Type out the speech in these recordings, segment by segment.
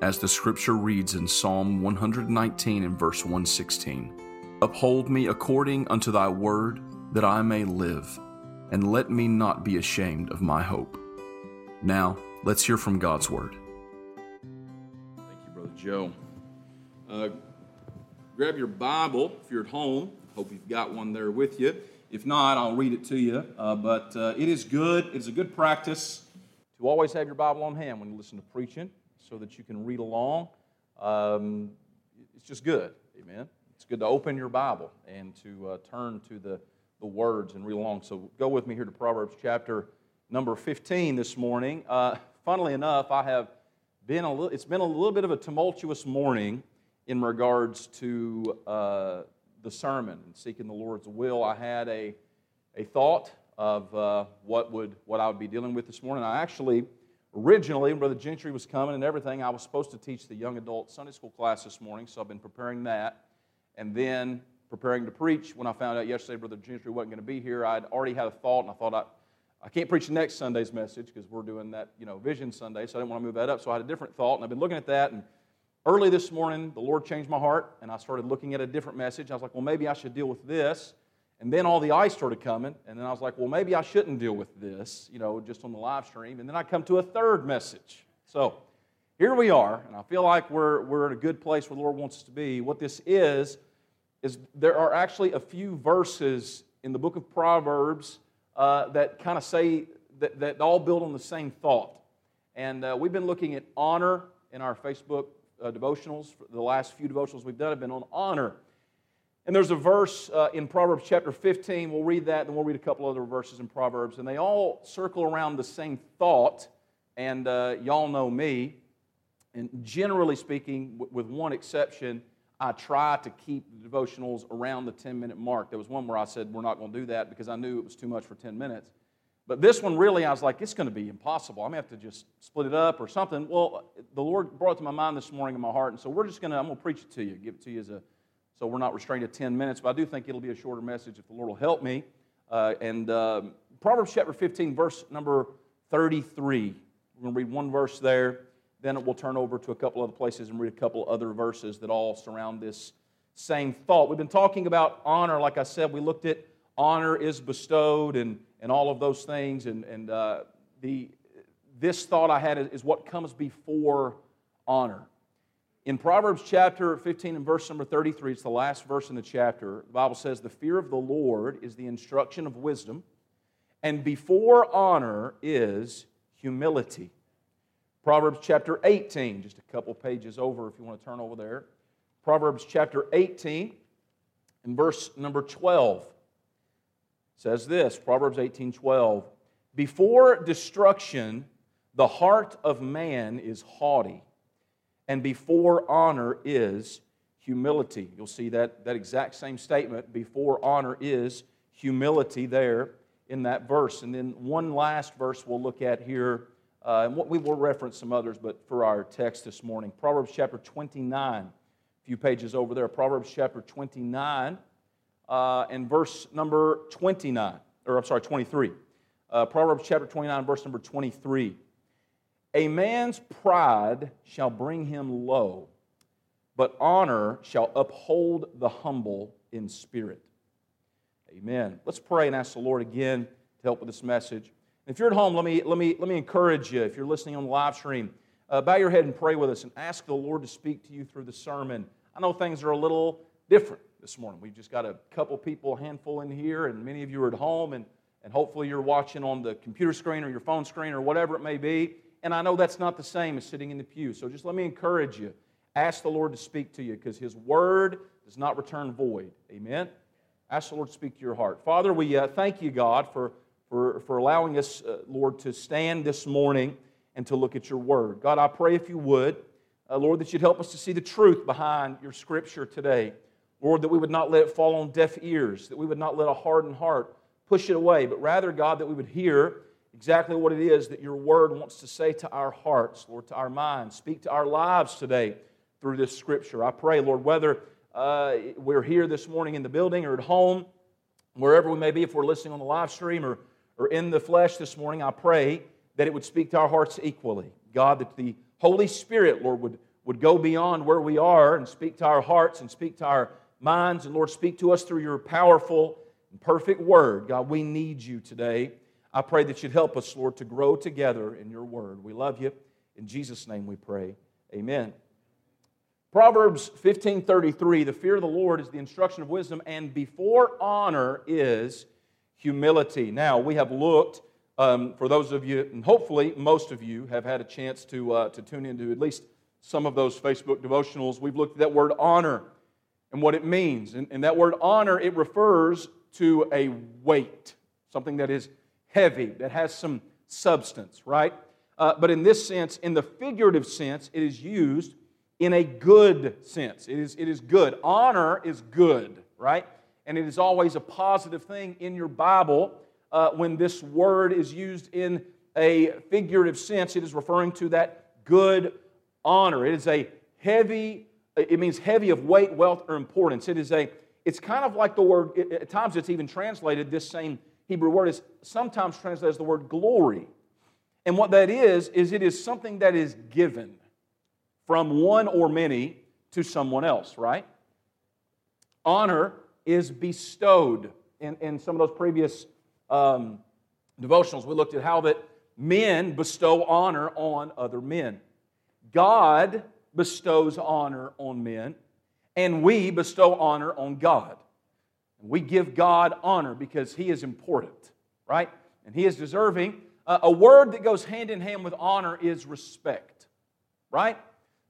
as the scripture reads in Psalm 119 and verse 116 Uphold me according unto thy word, that I may live, and let me not be ashamed of my hope. Now, let's hear from God's word. Thank you, Brother Joe. Uh, grab your Bible if you're at home. Hope you've got one there with you. If not, I'll read it to you. Uh, but uh, it is good, it's a good practice to always have your Bible on hand when you listen to preaching so that you can read along. Um, it's just good, amen. It's good to open your Bible and to uh, turn to the, the words and read along. So go with me here to Proverbs chapter number 15 this morning. Uh, funnily enough, I have been a little, it's been a little bit of a tumultuous morning in regards to uh, the sermon and seeking the Lord's will. I had a, a thought of uh, what, would, what I would be dealing with this morning. I actually Originally, Brother Gentry was coming and everything, I was supposed to teach the young adult Sunday school class this morning, so I've been preparing that. And then preparing to preach. When I found out yesterday Brother Gentry wasn't going to be here, I'd already had a thought, and I thought I, I can't preach next Sunday's message because we're doing that, you know, Vision Sunday, so I didn't want to move that up. So I had a different thought, and I've been looking at that. And early this morning, the Lord changed my heart, and I started looking at a different message. I was like, well, maybe I should deal with this. And then all the ice started coming, and then I was like, well, maybe I shouldn't deal with this, you know, just on the live stream. And then I come to a third message. So here we are, and I feel like we're, we're in a good place where the Lord wants us to be. What this is, is there are actually a few verses in the book of Proverbs uh, that kind of say that, that all build on the same thought. And uh, we've been looking at honor in our Facebook uh, devotionals. The last few devotionals we've done have been on honor. And there's a verse uh, in Proverbs chapter 15. We'll read that, and we'll read a couple other verses in Proverbs. And they all circle around the same thought. And uh, y'all know me. And generally speaking, w- with one exception, I try to keep the devotionals around the 10 minute mark. There was one where I said, We're not going to do that because I knew it was too much for 10 minutes. But this one, really, I was like, It's going to be impossible. I'm going to have to just split it up or something. Well, the Lord brought it to my mind this morning in my heart. And so we're just going to, I'm going to preach it to you, give it to you as a so we're not restrained to 10 minutes, but I do think it'll be a shorter message if the Lord will help me. Uh, and uh, Proverbs chapter 15, verse number 33. We're going to read one verse there, then we'll turn over to a couple other places and read a couple other verses that all surround this same thought. We've been talking about honor. Like I said, we looked at honor is bestowed and, and all of those things. And, and uh, the, this thought I had is what comes before honor. In Proverbs chapter 15 and verse number 33, it's the last verse in the chapter, the Bible says, The fear of the Lord is the instruction of wisdom, and before honor is humility. Proverbs chapter 18, just a couple pages over if you want to turn over there. Proverbs chapter 18 and verse number 12 says this Proverbs 18 12. Before destruction, the heart of man is haughty and before honor is humility. You'll see that, that exact same statement, before honor is humility, there in that verse. And then one last verse we'll look at here, uh, and we will reference some others, but for our text this morning Proverbs chapter 29, a few pages over there. Proverbs chapter 29 uh, and verse number 29, or I'm sorry, 23. Uh, Proverbs chapter 29, verse number 23. A man's pride shall bring him low, but honor shall uphold the humble in spirit. Amen. Let's pray and ask the Lord again to help with this message. If you're at home, let me, let me, let me encourage you. If you're listening on the live stream, uh, bow your head and pray with us and ask the Lord to speak to you through the sermon. I know things are a little different this morning. We've just got a couple people, a handful in here, and many of you are at home, and, and hopefully you're watching on the computer screen or your phone screen or whatever it may be and I know that's not the same as sitting in the pew. So just let me encourage you. Ask the Lord to speak to you because His word does not return void. Amen? Ask the Lord to speak to your heart. Father, we uh, thank you, God, for, for, for allowing us, uh, Lord, to stand this morning and to look at your word. God, I pray if you would, uh, Lord, that you'd help us to see the truth behind your scripture today. Lord, that we would not let it fall on deaf ears, that we would not let a hardened heart push it away, but rather, God, that we would hear exactly what it is that your word wants to say to our hearts, Lord, to our minds. Speak to our lives today through this scripture. I pray, Lord, whether uh, we're here this morning in the building or at home, wherever we may be, if we're listening on the live stream or, or in the flesh this morning, I pray that it would speak to our hearts equally. God, that the Holy Spirit, Lord, would, would go beyond where we are and speak to our hearts and speak to our minds. And Lord, speak to us through your powerful and perfect word. God, we need you today. I pray that you'd help us, Lord, to grow together in your word. We love you. In Jesus' name we pray. Amen. Proverbs 15:33, the fear of the Lord is the instruction of wisdom, and before honor is humility. Now, we have looked, um, for those of you, and hopefully most of you have had a chance to, uh, to tune into at least some of those Facebook devotionals. We've looked at that word honor and what it means. And, and that word honor, it refers to a weight, something that is heavy, that has some substance, right? Uh, but in this sense, in the figurative sense, it is used in a good sense. It is, it is good. Honor is good, right? And it is always a positive thing in your Bible uh, when this word is used in a figurative sense. It is referring to that good honor. It is a heavy, it means heavy of weight, wealth, or importance. It is a, it's kind of like the word, at times it's even translated, this same Hebrew word is sometimes translated as the word glory. And what that is, is it is something that is given from one or many to someone else, right? Honor is bestowed. In, in some of those previous um, devotionals, we looked at how that men bestow honor on other men. God bestows honor on men, and we bestow honor on God. We give God honor because He is important, right? And He is deserving. Uh, a word that goes hand in hand with honor is respect, right?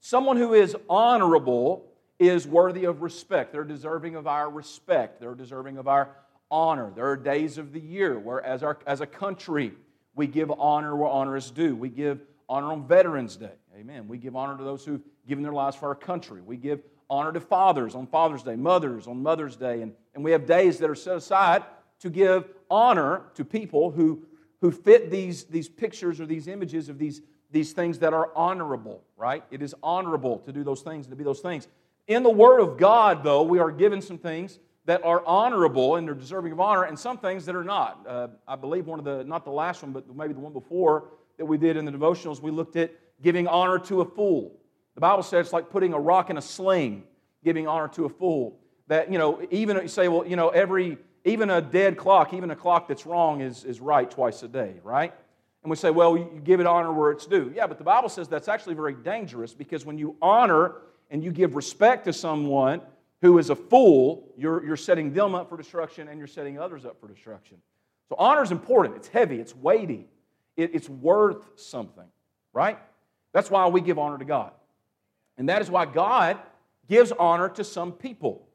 Someone who is honorable is worthy of respect. They're deserving of our respect. They're deserving of our honor. There are days of the year where, as, our, as a country, we give honor where honor is due. We give honor on Veterans Day. Amen. We give honor to those who've given their lives for our country. We give honor to fathers on Father's Day, mothers on Mother's Day, and, and we have days that are set aside to give honor to people who, who fit these, these pictures or these images of these these things that are honorable, right? It is honorable to do those things and to be those things. In the Word of God, though, we are given some things that are honorable and they're deserving of honor, and some things that are not. Uh, I believe one of the, not the last one, but maybe the one before that we did in the devotionals, we looked at giving honor to a fool. The Bible says it's like putting a rock in a sling, giving honor to a fool. That, you know, even you say, well, you know, every, even a dead clock, even a clock that's wrong is, is right twice a day, right? And we say, well, you give it honor where it's due. Yeah, but the Bible says that's actually very dangerous because when you honor and you give respect to someone who is a fool, you're, you're setting them up for destruction and you're setting others up for destruction. So honor is important. It's heavy, it's weighty, it, it's worth something, right? That's why we give honor to God. And that is why God gives honor to some people.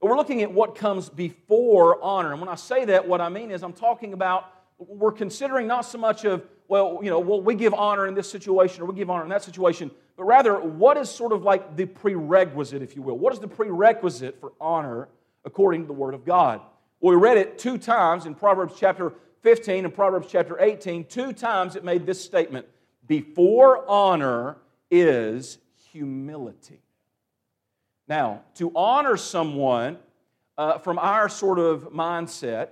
But we're looking at what comes before honor. And when I say that, what I mean is I'm talking about we're considering not so much of, well, you know, well, we give honor in this situation or we give honor in that situation, but rather what is sort of like the prerequisite, if you will? What is the prerequisite for honor according to the Word of God? Well, we read it two times in Proverbs chapter 15 and Proverbs chapter 18. Two times it made this statement Before honor is humility. Now, to honor someone uh, from our sort of mindset,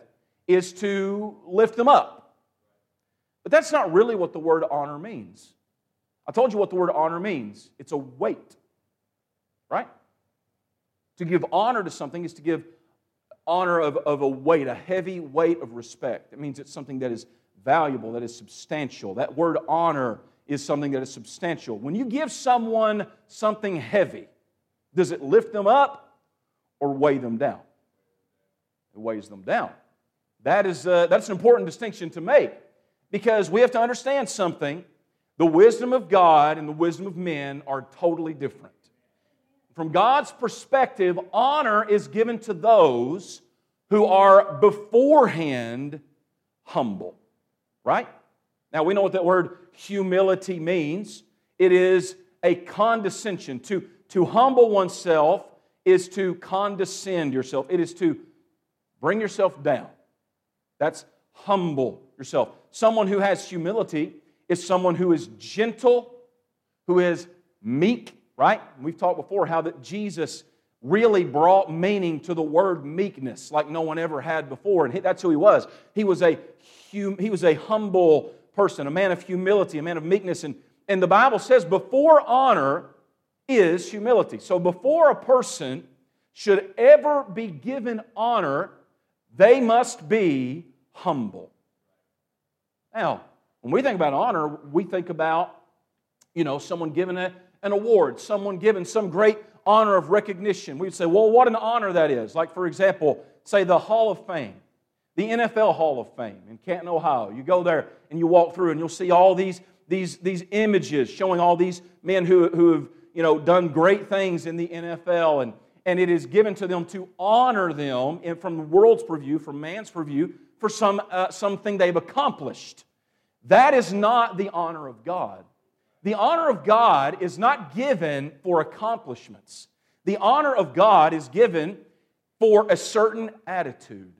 is to lift them up. But that's not really what the word honor means. I told you what the word honor means it's a weight, right? To give honor to something is to give honor of, of a weight, a heavy weight of respect. It means it's something that is valuable, that is substantial. That word honor is something that is substantial. When you give someone something heavy, does it lift them up or weigh them down? It weighs them down. That is, uh, that's an important distinction to make because we have to understand something. The wisdom of God and the wisdom of men are totally different. From God's perspective, honor is given to those who are beforehand humble, right? Now, we know what that word humility means. It is a condescension. To, to humble oneself is to condescend yourself, it is to bring yourself down. That's humble yourself. Someone who has humility is someone who is gentle, who is meek, right? We've talked before how that Jesus really brought meaning to the word meekness like no one ever had before and that's who he was he was a hum, he was a humble person a man of humility a man of meekness and, and the bible says before honor is humility so before a person should ever be given honor they must be humble now when we think about honor we think about you know someone given a, an award someone given some great honor of recognition. We'd say, well, what an honor that is. Like, for example, say the Hall of Fame, the NFL Hall of Fame in Canton, Ohio. You go there and you walk through and you'll see all these, these, these images showing all these men who, who have you know, done great things in the NFL. And, and it is given to them to honor them from the world's purview, from man's purview, for some, uh, something they've accomplished. That is not the honor of God. The honor of God is not given for accomplishments. The honor of God is given for a certain attitude.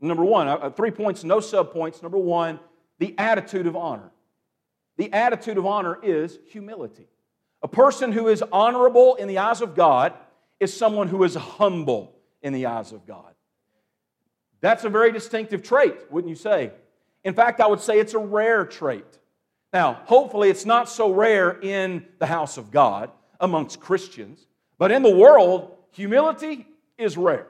Number one, uh, three points, no subpoints. Number one, the attitude of honor. The attitude of honor is humility. A person who is honorable in the eyes of God is someone who is humble in the eyes of God. That's a very distinctive trait, wouldn't you say? In fact, I would say it's a rare trait. Now, hopefully, it's not so rare in the house of God amongst Christians, but in the world, humility is rare.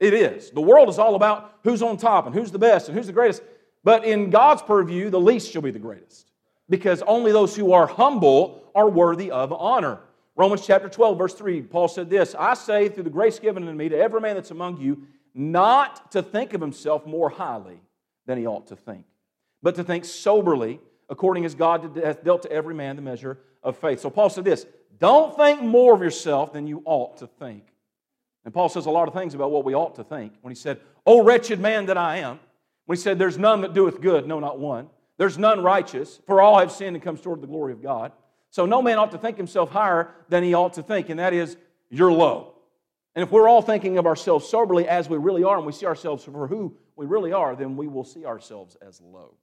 It is. The world is all about who's on top and who's the best and who's the greatest. But in God's purview, the least shall be the greatest because only those who are humble are worthy of honor. Romans chapter 12, verse 3, Paul said this I say, through the grace given unto me to every man that's among you, not to think of himself more highly than he ought to think, but to think soberly according as God hath dealt to every man the measure of faith. So Paul said this don't think more of yourself than you ought to think. And Paul says a lot of things about what we ought to think. When he said, O wretched man that I am, when he said, There's none that doeth good, no, not one. There's none righteous, for all have sinned and come short of the glory of God. So no man ought to think himself higher than he ought to think, and that is, you're low. And if we're all thinking of ourselves soberly as we really are, and we see ourselves for who we really are, then we will see ourselves as low.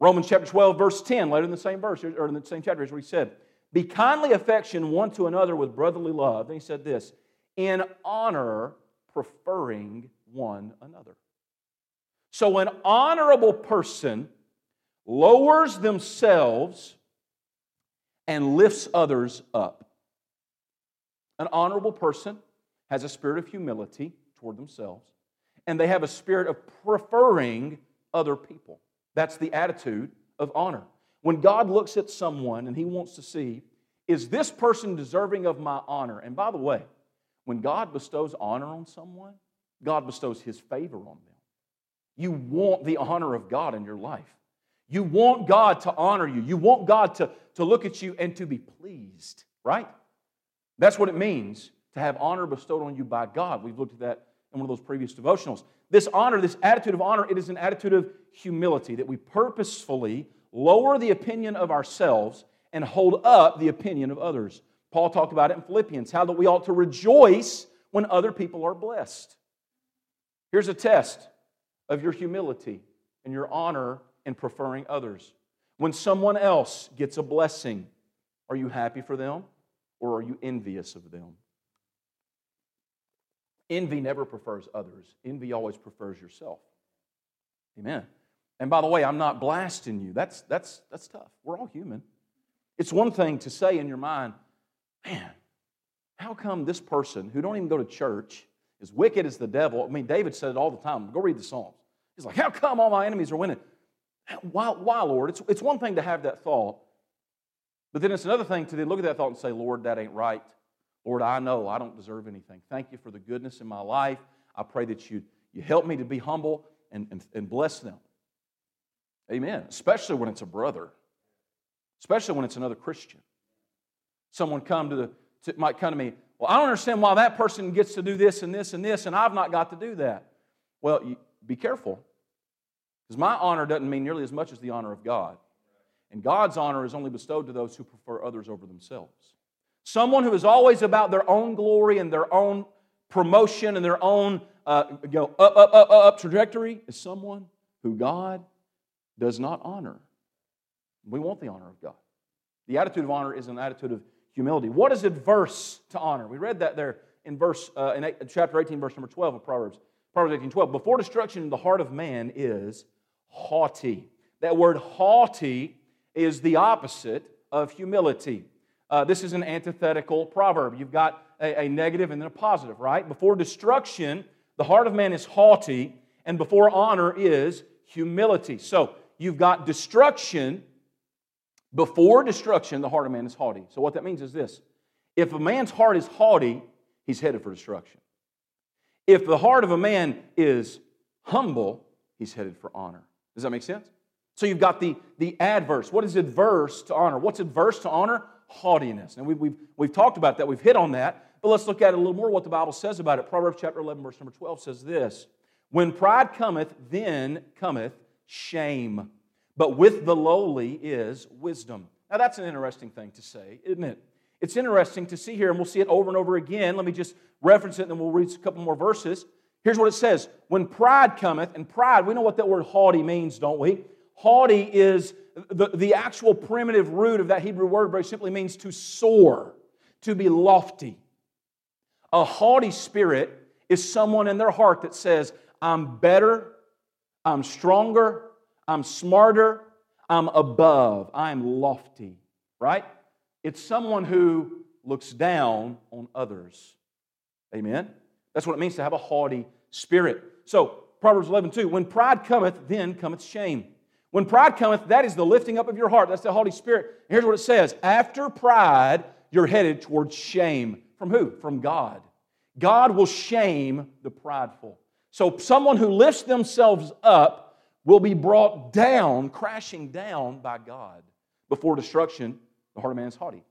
Romans chapter 12, verse 10, later in the same verse, or in the same chapter, is where he said, Be kindly affection one to another with brotherly love. Then he said this, in honor, preferring one another. So an honorable person lowers themselves and lifts others up. An honorable person has a spirit of humility toward themselves, and they have a spirit of preferring other people. That's the attitude of honor. When God looks at someone and he wants to see, is this person deserving of my honor? And by the way, when God bestows honor on someone, God bestows his favor on them. You want the honor of God in your life. You want God to honor you. You want God to, to look at you and to be pleased, right? That's what it means to have honor bestowed on you by God. We've looked at that in one of those previous devotionals. This honor, this attitude of honor, it is an attitude of humility that we purposefully lower the opinion of ourselves and hold up the opinion of others. Paul talked about it in Philippians, how that we ought to rejoice when other people are blessed. Here's a test of your humility and your honor in preferring others. When someone else gets a blessing, are you happy for them or are you envious of them? Envy never prefers others, envy always prefers yourself. Amen. And by the way, I'm not blasting you. That's, that's, that's tough. We're all human. It's one thing to say in your mind, man, how come this person who don't even go to church is wicked as the devil? I mean, David said it all the time. Go read the Psalms. He's like, how come all my enemies are winning? Why, why Lord? It's, it's one thing to have that thought, but then it's another thing to then look at that thought and say, Lord, that ain't right. Lord, I know I don't deserve anything. Thank you for the goodness in my life. I pray that you, you help me to be humble and, and, and bless them. Amen. Especially when it's a brother, especially when it's another Christian. Someone come to the to, might come to me. Well, I don't understand why that person gets to do this and this and this, and I've not got to do that. Well, you, be careful, because my honor doesn't mean nearly as much as the honor of God. And God's honor is only bestowed to those who prefer others over themselves. Someone who is always about their own glory and their own promotion and their own uh, go up, up, up, up trajectory is someone who God does not honor. We want the honor of God. The attitude of honor is an attitude of humility. What is adverse to honor? We read that there in verse uh, in chapter 18, verse number 12 of Proverbs. Proverbs 18, 12. Before destruction, the heart of man is haughty. That word haughty is the opposite of humility. Uh, this is an antithetical proverb. You've got a, a negative and then a positive, right? Before destruction, the heart of man is haughty, and before honor is humility. So you've got destruction. Before destruction, the heart of man is haughty. So what that means is this if a man's heart is haughty, he's headed for destruction. If the heart of a man is humble, he's headed for honor. Does that make sense? So you've got the, the adverse. What is adverse to honor? What's adverse to honor? Haughtiness. And we've, we've, we've talked about that, we've hit on that. But let's look at it a little more what the Bible says about it. Proverbs chapter 11, verse number 12 says this When pride cometh, then cometh shame. But with the lowly is wisdom. Now, that's an interesting thing to say, isn't it? It's interesting to see here, and we'll see it over and over again. Let me just reference it, and then we'll read a couple more verses. Here's what it says When pride cometh, and pride, we know what that word haughty means, don't we? Haughty is the, the actual primitive root of that Hebrew word, very simply means to soar, to be lofty. A haughty spirit is someone in their heart that says, I'm better, I'm stronger, I'm smarter, I'm above, I'm lofty, right? It's someone who looks down on others. Amen? That's what it means to have a haughty spirit. So, Proverbs 11, 2, when pride cometh, then cometh shame. When pride cometh, that is the lifting up of your heart. That's the Holy Spirit. And here's what it says After pride, you're headed towards shame. From who? From God. God will shame the prideful. So, someone who lifts themselves up will be brought down, crashing down by God. Before destruction, the heart of man is haughty.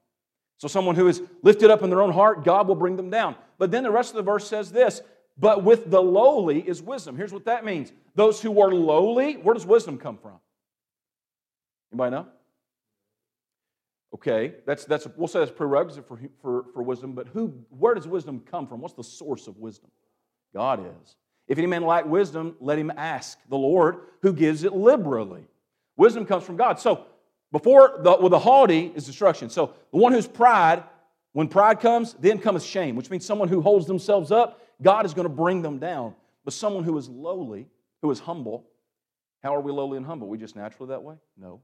So, someone who is lifted up in their own heart, God will bring them down. But then the rest of the verse says this But with the lowly is wisdom. Here's what that means those who are lowly, where does wisdom come from? Anybody know? Okay, that's, that's, we'll say that's prerequisite for, for, for wisdom, but who, where does wisdom come from? What's the source of wisdom? God is. If any man lack wisdom, let him ask the Lord, who gives it liberally. Wisdom comes from God. So, before the, well, the haughty is destruction. So, the one who's pride, when pride comes, then comes shame, which means someone who holds themselves up, God is going to bring them down. But someone who is lowly, who is humble, how are we lowly and humble? We just naturally that way? No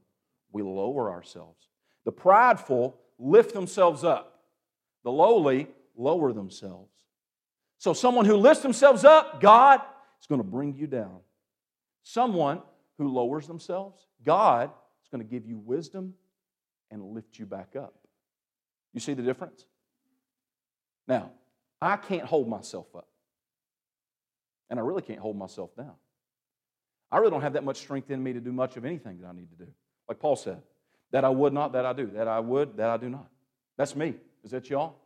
we lower ourselves. The prideful lift themselves up, the lowly lower themselves. So, someone who lifts themselves up, God is going to bring you down. Someone who lowers themselves, God is going to give you wisdom and lift you back up. You see the difference? Now, I can't hold myself up. And I really can't hold myself down. I really don't have that much strength in me to do much of anything that I need to do. Like Paul said, that I would not, that I do. That I would, that I do not. That's me. Is that y'all?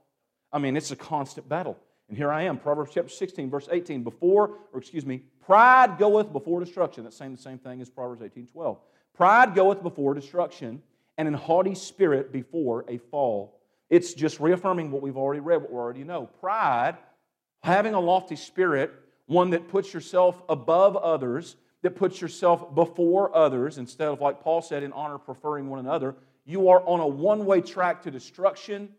I mean, it's a constant battle. And here I am, Proverbs chapter 16, verse 18. Before, or excuse me, pride goeth before destruction. That's saying the same thing as Proverbs 18, 12. Pride goeth before destruction, and an haughty spirit before a fall. It's just reaffirming what we've already read, what we already know. Pride, having a lofty spirit, one that puts yourself above others, that puts yourself before others instead of, like Paul said, in honor, preferring one another. You are on a one way track to destruction,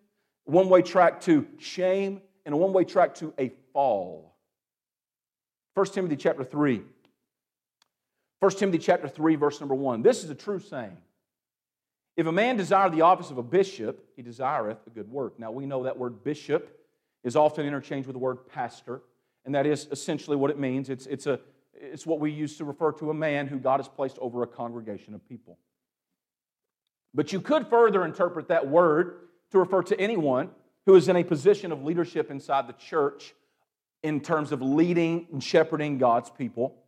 one way track to shame, and a one way track to a fall. 1 Timothy chapter 3. 1 Timothy chapter 3, verse number 1. This is a true saying. If a man desire the office of a bishop, he desireth a good work. Now we know that word bishop is often interchanged with the word pastor, and that is essentially what it means. It's, it's a it's what we use to refer to a man who God has placed over a congregation of people. But you could further interpret that word to refer to anyone who is in a position of leadership inside the church in terms of leading and shepherding God's people.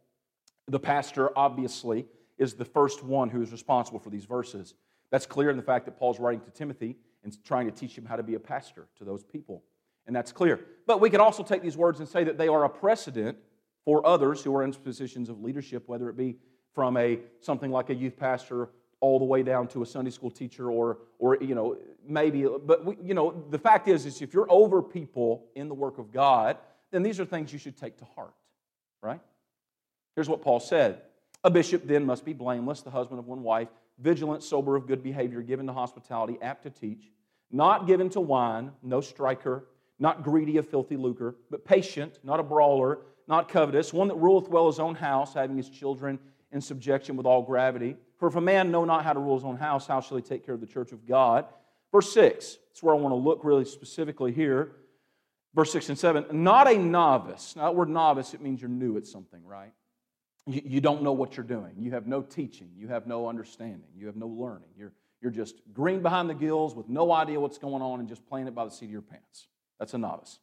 The pastor, obviously, is the first one who is responsible for these verses. That's clear in the fact that Paul's writing to Timothy and trying to teach him how to be a pastor to those people. And that's clear. But we can also take these words and say that they are a precedent for others who are in positions of leadership, whether it be from a something like a youth pastor all the way down to a Sunday school teacher or, or you know, maybe, but, we, you know, the fact is, is if you're over people in the work of God, then these are things you should take to heart, right? Here's what Paul said A bishop then must be blameless, the husband of one wife, vigilant, sober, of good behavior, given to hospitality, apt to teach, not given to wine, no striker, not greedy of filthy lucre, but patient, not a brawler, not covetous, one that ruleth well his own house, having his children in subjection with all gravity. For if a man know not how to rule his own house, how shall he take care of the church of God? Verse 6, that's where I want to look really specifically here. Verse 6 and 7, not a novice. Now, that word novice, it means you're new at something, right? You, you don't know what you're doing. You have no teaching. You have no understanding. You have no learning. You're, you're just green behind the gills with no idea what's going on and just playing it by the seat of your pants. That's a novice.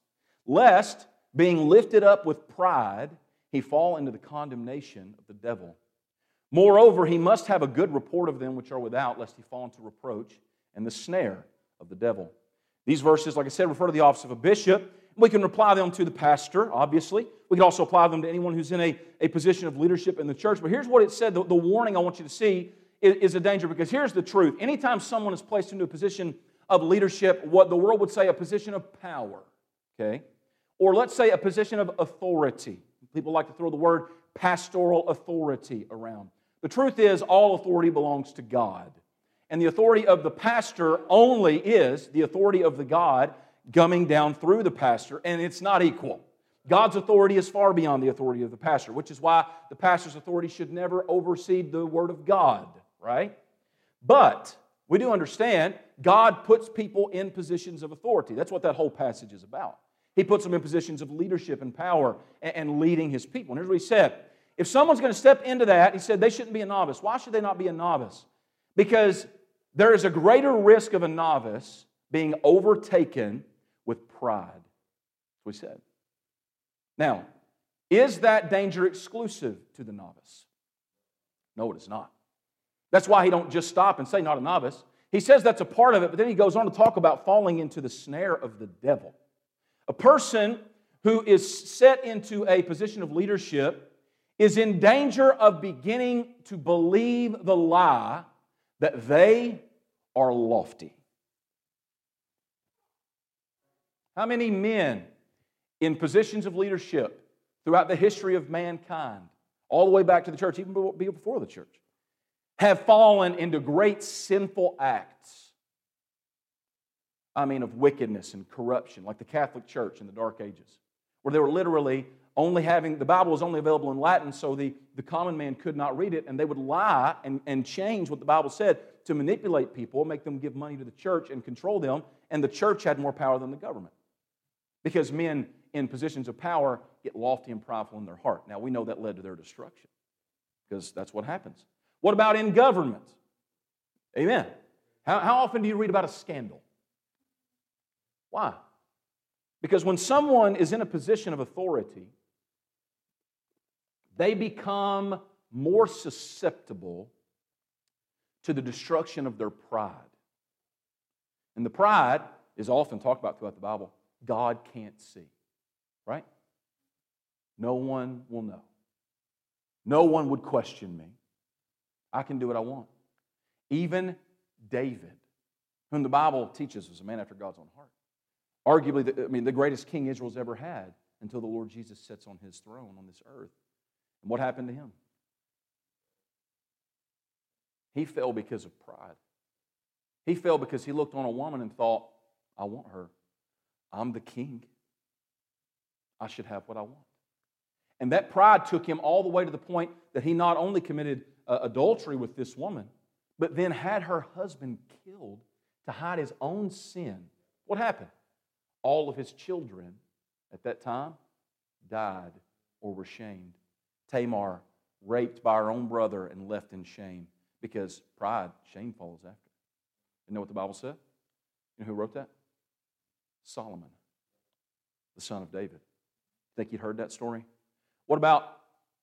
Lest, being lifted up with pride, he fall into the condemnation of the devil. Moreover, he must have a good report of them which are without, lest he fall into reproach and the snare of the devil. These verses, like I said, refer to the office of a bishop. We can apply them to the pastor, obviously. We can also apply them to anyone who's in a, a position of leadership in the church. But here's what it said the, the warning I want you to see is, is a danger because here's the truth. Anytime someone is placed into a position of leadership, what the world would say a position of power, okay? Or let's say a position of authority. People like to throw the word pastoral authority around. The truth is, all authority belongs to God. And the authority of the pastor only is the authority of the God coming down through the pastor, and it's not equal. God's authority is far beyond the authority of the pastor, which is why the pastor's authority should never oversee the Word of God, right? But we do understand God puts people in positions of authority. That's what that whole passage is about. He puts them in positions of leadership and power and leading his people. And here's what he said If someone's going to step into that, he said they shouldn't be a novice. Why should they not be a novice? Because there is a greater risk of a novice being overtaken with pride. He said. Now, is that danger exclusive to the novice? No, it is not. That's why he don't just stop and say not a novice. He says that's a part of it, but then he goes on to talk about falling into the snare of the devil. A person who is set into a position of leadership is in danger of beginning to believe the lie that they are lofty. How many men in positions of leadership throughout the history of mankind, all the way back to the church, even before the church, have fallen into great sinful acts? I mean, of wickedness and corruption, like the Catholic Church in the Dark Ages, where they were literally only having the Bible was only available in Latin, so the, the common man could not read it, and they would lie and, and change what the Bible said to manipulate people, make them give money to the church and control them, and the church had more power than the government. Because men in positions of power get lofty and prideful in their heart. Now, we know that led to their destruction, because that's what happens. What about in government? Amen. How, how often do you read about a scandal? Why? Because when someone is in a position of authority, they become more susceptible to the destruction of their pride. And the pride is often talked about throughout the Bible God can't see, right? No one will know. No one would question me. I can do what I want. Even David, whom the Bible teaches was a man after God's own heart. Arguably, the, I mean, the greatest king Israel's ever had until the Lord Jesus sits on his throne on this earth. And what happened to him? He fell because of pride. He fell because he looked on a woman and thought, I want her. I'm the king. I should have what I want. And that pride took him all the way to the point that he not only committed uh, adultery with this woman, but then had her husband killed to hide his own sin. What happened? All of his children at that time died or were shamed. Tamar raped by her own brother and left in shame because pride, shame follows after. You know what the Bible said? You know who wrote that? Solomon, the son of David. Think you'd heard that story? What about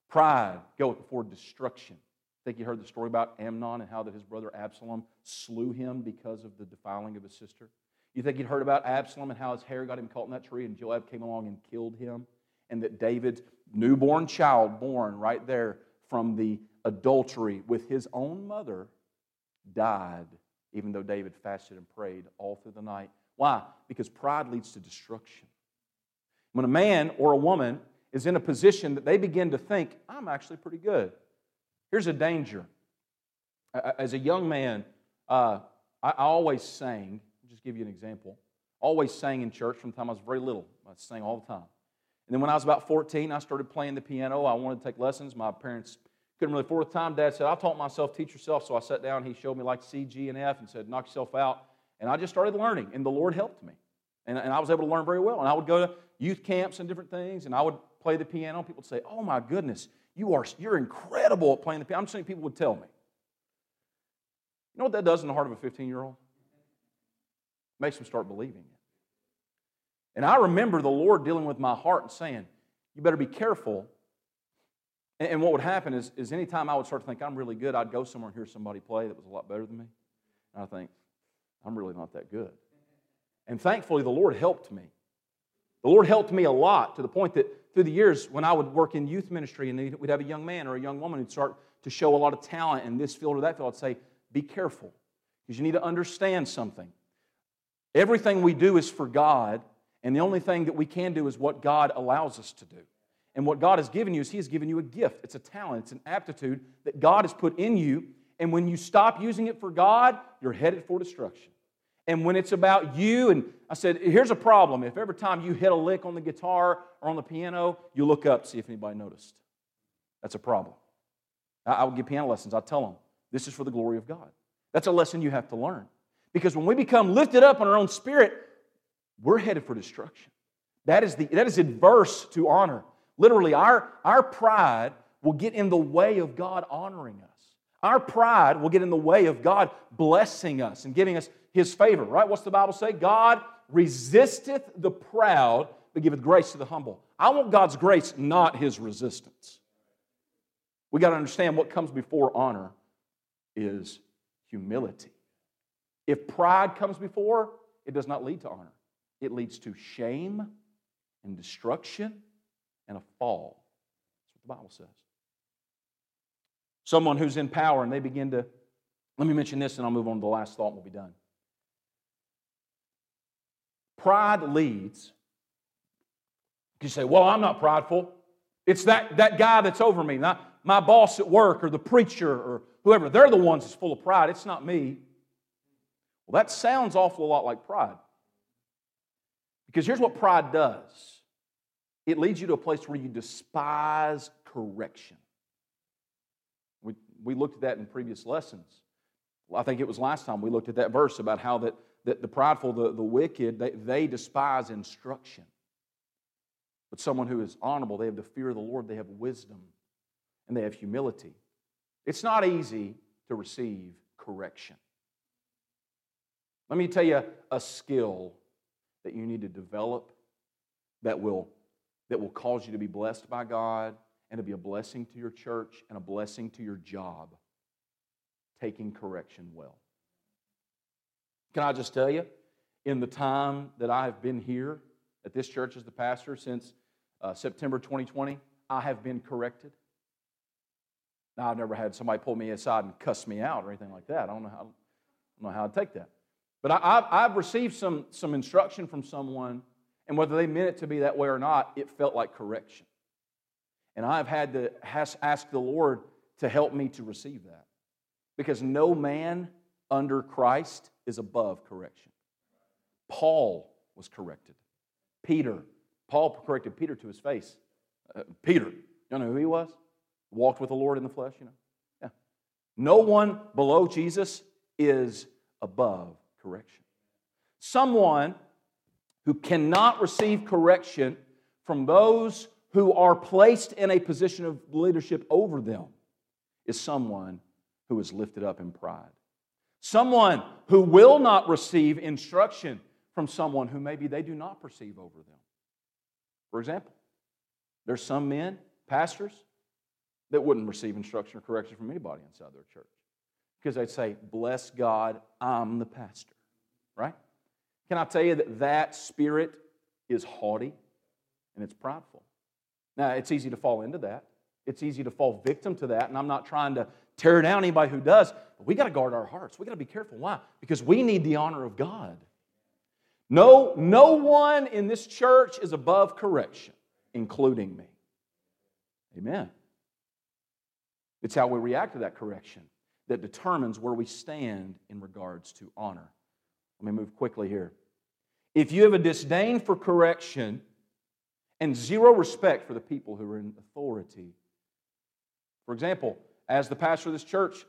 pride goeth before destruction? Think you heard the story about Amnon and how that his brother Absalom slew him because of the defiling of his sister? You think you'd heard about Absalom and how his hair got him caught in that tree and Joab came along and killed him? And that David's newborn child, born right there from the adultery with his own mother died, even though David fasted and prayed all through the night. Why? Because pride leads to destruction. When a man or a woman is in a position that they begin to think, I'm actually pretty good. Here's a danger. As a young man, uh, I always sang, I'll just give you an example, always sang in church from the time I was very little. I sang all the time. And then when I was about 14, I started playing the piano. I wanted to take lessons. My parents couldn't really afford the time. Dad said, I taught myself, teach yourself. So I sat down. He showed me like C, G, and F and said, knock yourself out. And I just started learning, and the Lord helped me. And, and I was able to learn very well. And I would go to youth camps and different things, and I would play the piano. People would say, Oh my goodness, you are, you're incredible at playing the piano. I'm saying people would tell me. You know what that does in the heart of a 15 year old? Makes them start believing it. And I remember the Lord dealing with my heart and saying, You better be careful. And what would happen is, is anytime I would start to think I'm really good, I'd go somewhere and hear somebody play that was a lot better than me. And I think, I'm really not that good. And thankfully, the Lord helped me. The Lord helped me a lot to the point that through the years, when I would work in youth ministry and we'd have a young man or a young woman who'd start to show a lot of talent in this field or that field, I'd say, be careful because you need to understand something. Everything we do is for God, and the only thing that we can do is what God allows us to do. And what God has given you is He has given you a gift. It's a talent, it's an aptitude that God has put in you. And when you stop using it for God, you're headed for destruction. And when it's about you, and I said, here's a problem. If every time you hit a lick on the guitar or on the piano, you look up see if anybody noticed, that's a problem. I would give piano lessons. I tell them, this is for the glory of God. That's a lesson you have to learn. Because when we become lifted up in our own spirit, we're headed for destruction. That is, the, that is adverse to honor. Literally, our, our pride will get in the way of God honoring us. Our pride will get in the way of God blessing us and giving us his favor, right? What's the Bible say? God resisteth the proud, but giveth grace to the humble. I want God's grace, not his resistance. We got to understand what comes before honor is humility. If pride comes before, it does not lead to honor. It leads to shame and destruction and a fall. That's what the Bible says. Someone who's in power and they begin to, let me mention this and I'll move on to the last thought and we'll be done. Pride leads. You say, well, I'm not prideful. It's that, that guy that's over me, not my boss at work or the preacher or whoever. They're the ones that's full of pride. It's not me. Well, that sounds awful a lot like pride. Because here's what pride does it leads you to a place where you despise correction. We, we looked at that in previous lessons. I think it was last time we looked at that verse about how that that the prideful, the, the wicked, they, they despise instruction. But someone who is honorable, they have the fear of the Lord, they have wisdom, and they have humility. It's not easy to receive correction. Let me tell you a skill that you need to develop that will, that will cause you to be blessed by God and to be a blessing to your church and a blessing to your job. Taking correction well. Can I just tell you, in the time that I have been here at this church as the pastor since uh, September 2020, I have been corrected. Now, I've never had somebody pull me aside and cuss me out or anything like that. I don't know how, I don't know how take that. But I, have received some, some instruction from someone, and whether they meant it to be that way or not, it felt like correction. And I've had to ask the Lord to help me to receive that. Because no man under Christ is above correction. Paul was corrected. Peter, Paul corrected Peter to his face. Uh, Peter, you know who he was? Walked with the Lord in the flesh, you know? Yeah. No one below Jesus is above correction. Someone who cannot receive correction from those who are placed in a position of leadership over them is someone who is lifted up in pride. Someone who will not receive instruction from someone who maybe they do not perceive over them. For example, there's some men, pastors, that wouldn't receive instruction or correction from anybody inside their church because they'd say, Bless God, I'm the pastor. Right? Can I tell you that that spirit is haughty and it's prideful? Now, it's easy to fall into that. It's easy to fall victim to that, and I'm not trying to tear down anybody who does, but we got to guard our hearts. We got to be careful. Why? Because we need the honor of God. No, no one in this church is above correction, including me. Amen. It's how we react to that correction that determines where we stand in regards to honor. Let me move quickly here. If you have a disdain for correction and zero respect for the people who are in authority, for example, as the pastor of this church,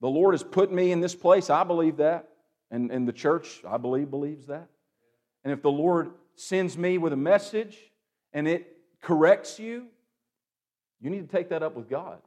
the Lord has put me in this place. I believe that. And, and the church, I believe, believes that. And if the Lord sends me with a message and it corrects you, you need to take that up with God.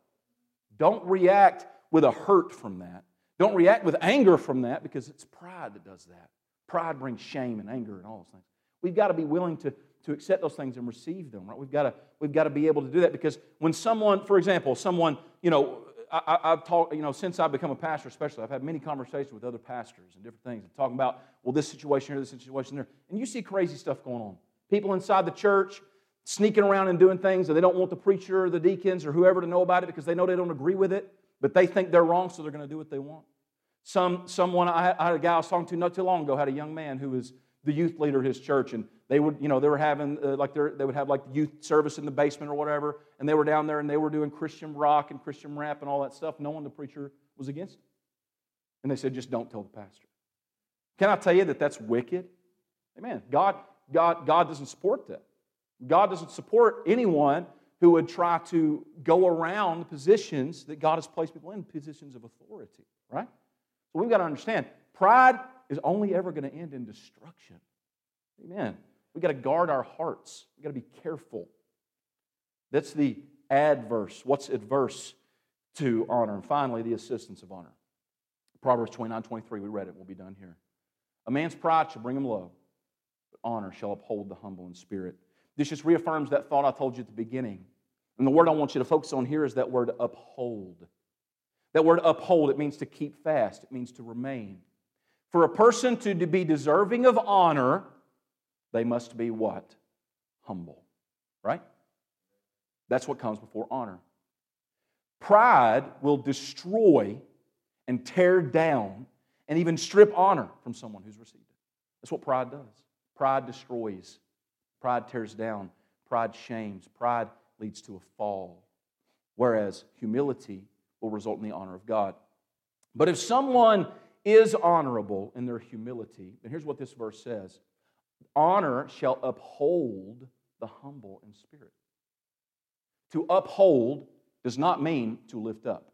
Don't react with a hurt from that. Don't react with anger from that because it's pride that does that. Pride brings shame and anger and all those things. We've got to be willing to, to accept those things and receive them, right? We've got, to, we've got to be able to do that because when someone, for example, someone, you know, I, have talked, you know, since I've become a pastor, especially, I've had many conversations with other pastors and different things and talking about, well, this situation here, this situation there. And you see crazy stuff going on. People inside the church sneaking around and doing things and they don't want the preacher or the deacons or whoever to know about it because they know they don't agree with it, but they think they're wrong, so they're going to do what they want. Some, someone, I I had a guy I was talking to not too long ago, had a young man who was the youth leader of his church, and they would, you know, they were having uh, like they would have like the youth service in the basement or whatever, and they were down there and they were doing Christian rock and Christian rap and all that stuff. No one, the preacher, was against it, and they said, just don't tell the pastor. Can I tell you that that's wicked? Amen. God, God, God doesn't support that. God doesn't support anyone who would try to go around the positions that God has placed people in, positions of authority, right? So we've got to understand pride is only ever going to end in destruction. Amen. We've got to guard our hearts. We've got to be careful. That's the adverse. What's adverse to honor? And finally, the assistance of honor. Proverbs 29 23, we read it. We'll be done here. A man's pride shall bring him low, but honor shall uphold the humble in spirit. This just reaffirms that thought I told you at the beginning. And the word I want you to focus on here is that word uphold. That word uphold, it means to keep fast, it means to remain. For a person to be deserving of honor, they must be what? Humble. Right? That's what comes before honor. Pride will destroy and tear down and even strip honor from someone who's received it. That's what pride does. Pride destroys, pride tears down, pride shames, pride leads to a fall. Whereas humility will result in the honor of God. But if someone is honorable in their humility, And here's what this verse says honor shall uphold the humble in spirit. To uphold does not mean to lift up,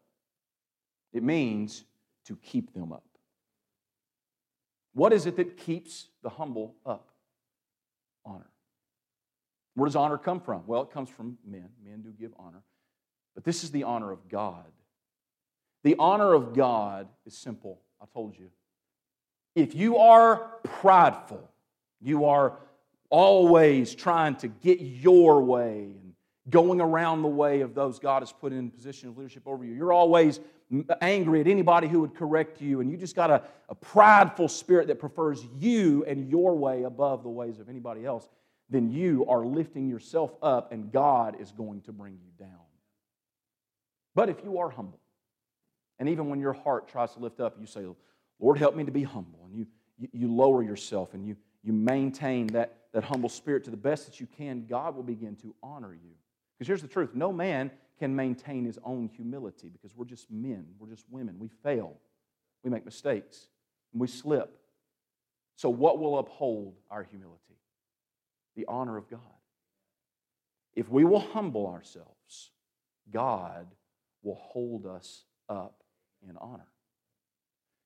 it means to keep them up. What is it that keeps the humble up? Honor. Where does honor come from? Well, it comes from men. Men do give honor. But this is the honor of God. The honor of God is simple. I told you. If you are prideful, you are always trying to get your way and going around the way of those God has put in position of leadership over you. You're always angry at anybody who would correct you, and you just got a, a prideful spirit that prefers you and your way above the ways of anybody else. Then you are lifting yourself up, and God is going to bring you down. But if you are humble, and even when your heart tries to lift up, you say, Lord, help me to be humble. And you, you, lower yourself and you, you maintain that, that humble spirit to the best that you can, God will begin to honor you. Because here's the truth no man can maintain his own humility because we're just men, we're just women. We fail, we make mistakes, and we slip. So, what will uphold our humility? The honor of God. If we will humble ourselves, God will hold us up in honor.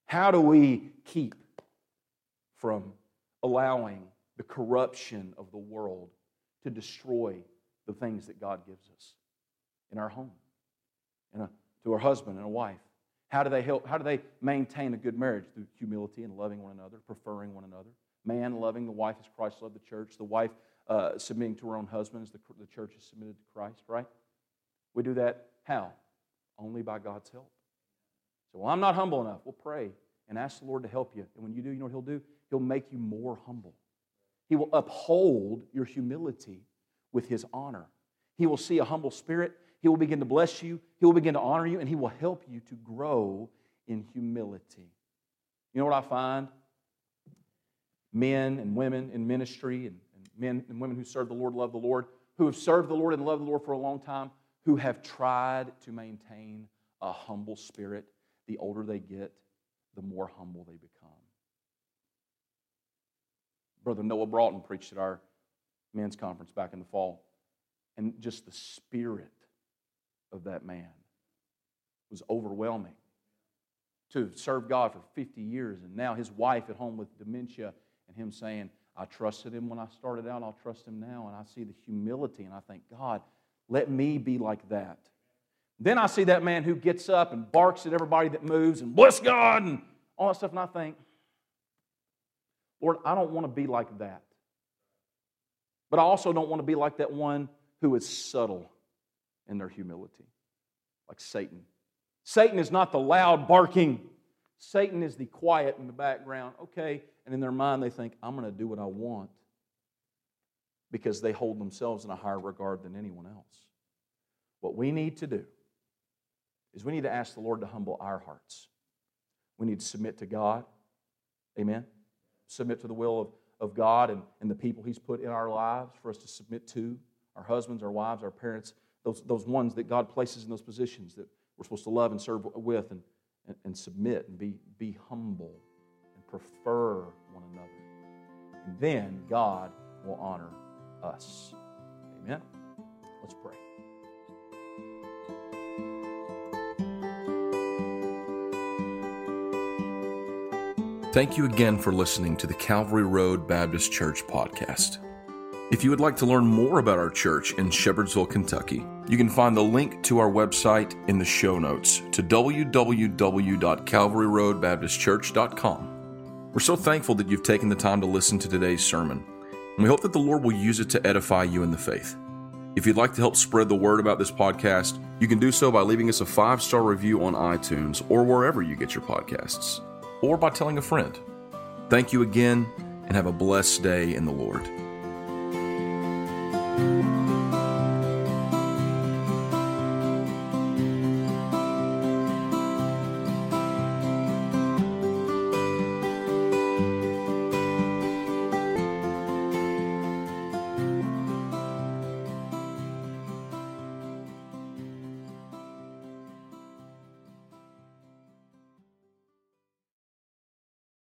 How do we keep from allowing the corruption of the world to destroy the things that God gives us in our home, in a, to our husband and a wife? How do they help? How do they maintain a good marriage? Through humility and loving one another, preferring one another. Man loving the wife as Christ loved the church. The wife uh, submitting to her own husband as the, the church is submitted to Christ, right? We do that how? Only by God's help. So, well, I'm not humble enough. Well, pray and ask the Lord to help you. And when you do, you know what He'll do? He'll make you more humble. He will uphold your humility with His honor. He will see a humble spirit. He will begin to bless you. He will begin to honor you, and He will help you to grow in humility. You know what I find? Men and women in ministry and, and men and women who serve the Lord, love the Lord, who have served the Lord and loved the Lord for a long time, who have tried to maintain a humble spirit. The older they get, the more humble they become. Brother Noah Broughton preached at our men's conference back in the fall, and just the spirit of that man was overwhelming. To serve God for 50 years, and now his wife at home with dementia, and him saying, I trusted him when I started out, I'll trust him now. And I see the humility, and I think, God, let me be like that. Then I see that man who gets up and barks at everybody that moves and bless God and all that stuff, and I think, Lord, I don't want to be like that. But I also don't want to be like that one who is subtle in their humility, like Satan. Satan is not the loud barking, Satan is the quiet in the background. Okay, and in their mind, they think, I'm going to do what I want because they hold themselves in a higher regard than anyone else. What we need to do is we need to ask the Lord to humble our hearts. We need to submit to God. Amen. Submit to the will of, of God and, and the people He's put in our lives for us to submit to our husbands, our wives, our parents, those, those ones that God places in those positions that we're supposed to love and serve with and, and, and submit and be, be humble and prefer one another. And then God will honor us. Amen. Let's pray. Thank you again for listening to the Calvary Road Baptist Church podcast. If you would like to learn more about our church in Shepherdsville, Kentucky, you can find the link to our website in the show notes to www.calvaryroadbaptistchurch.com. We're so thankful that you've taken the time to listen to today's sermon, and we hope that the Lord will use it to edify you in the faith. If you'd like to help spread the word about this podcast, you can do so by leaving us a five star review on iTunes or wherever you get your podcasts or by telling a friend. Thank you again and have a blessed day in the Lord.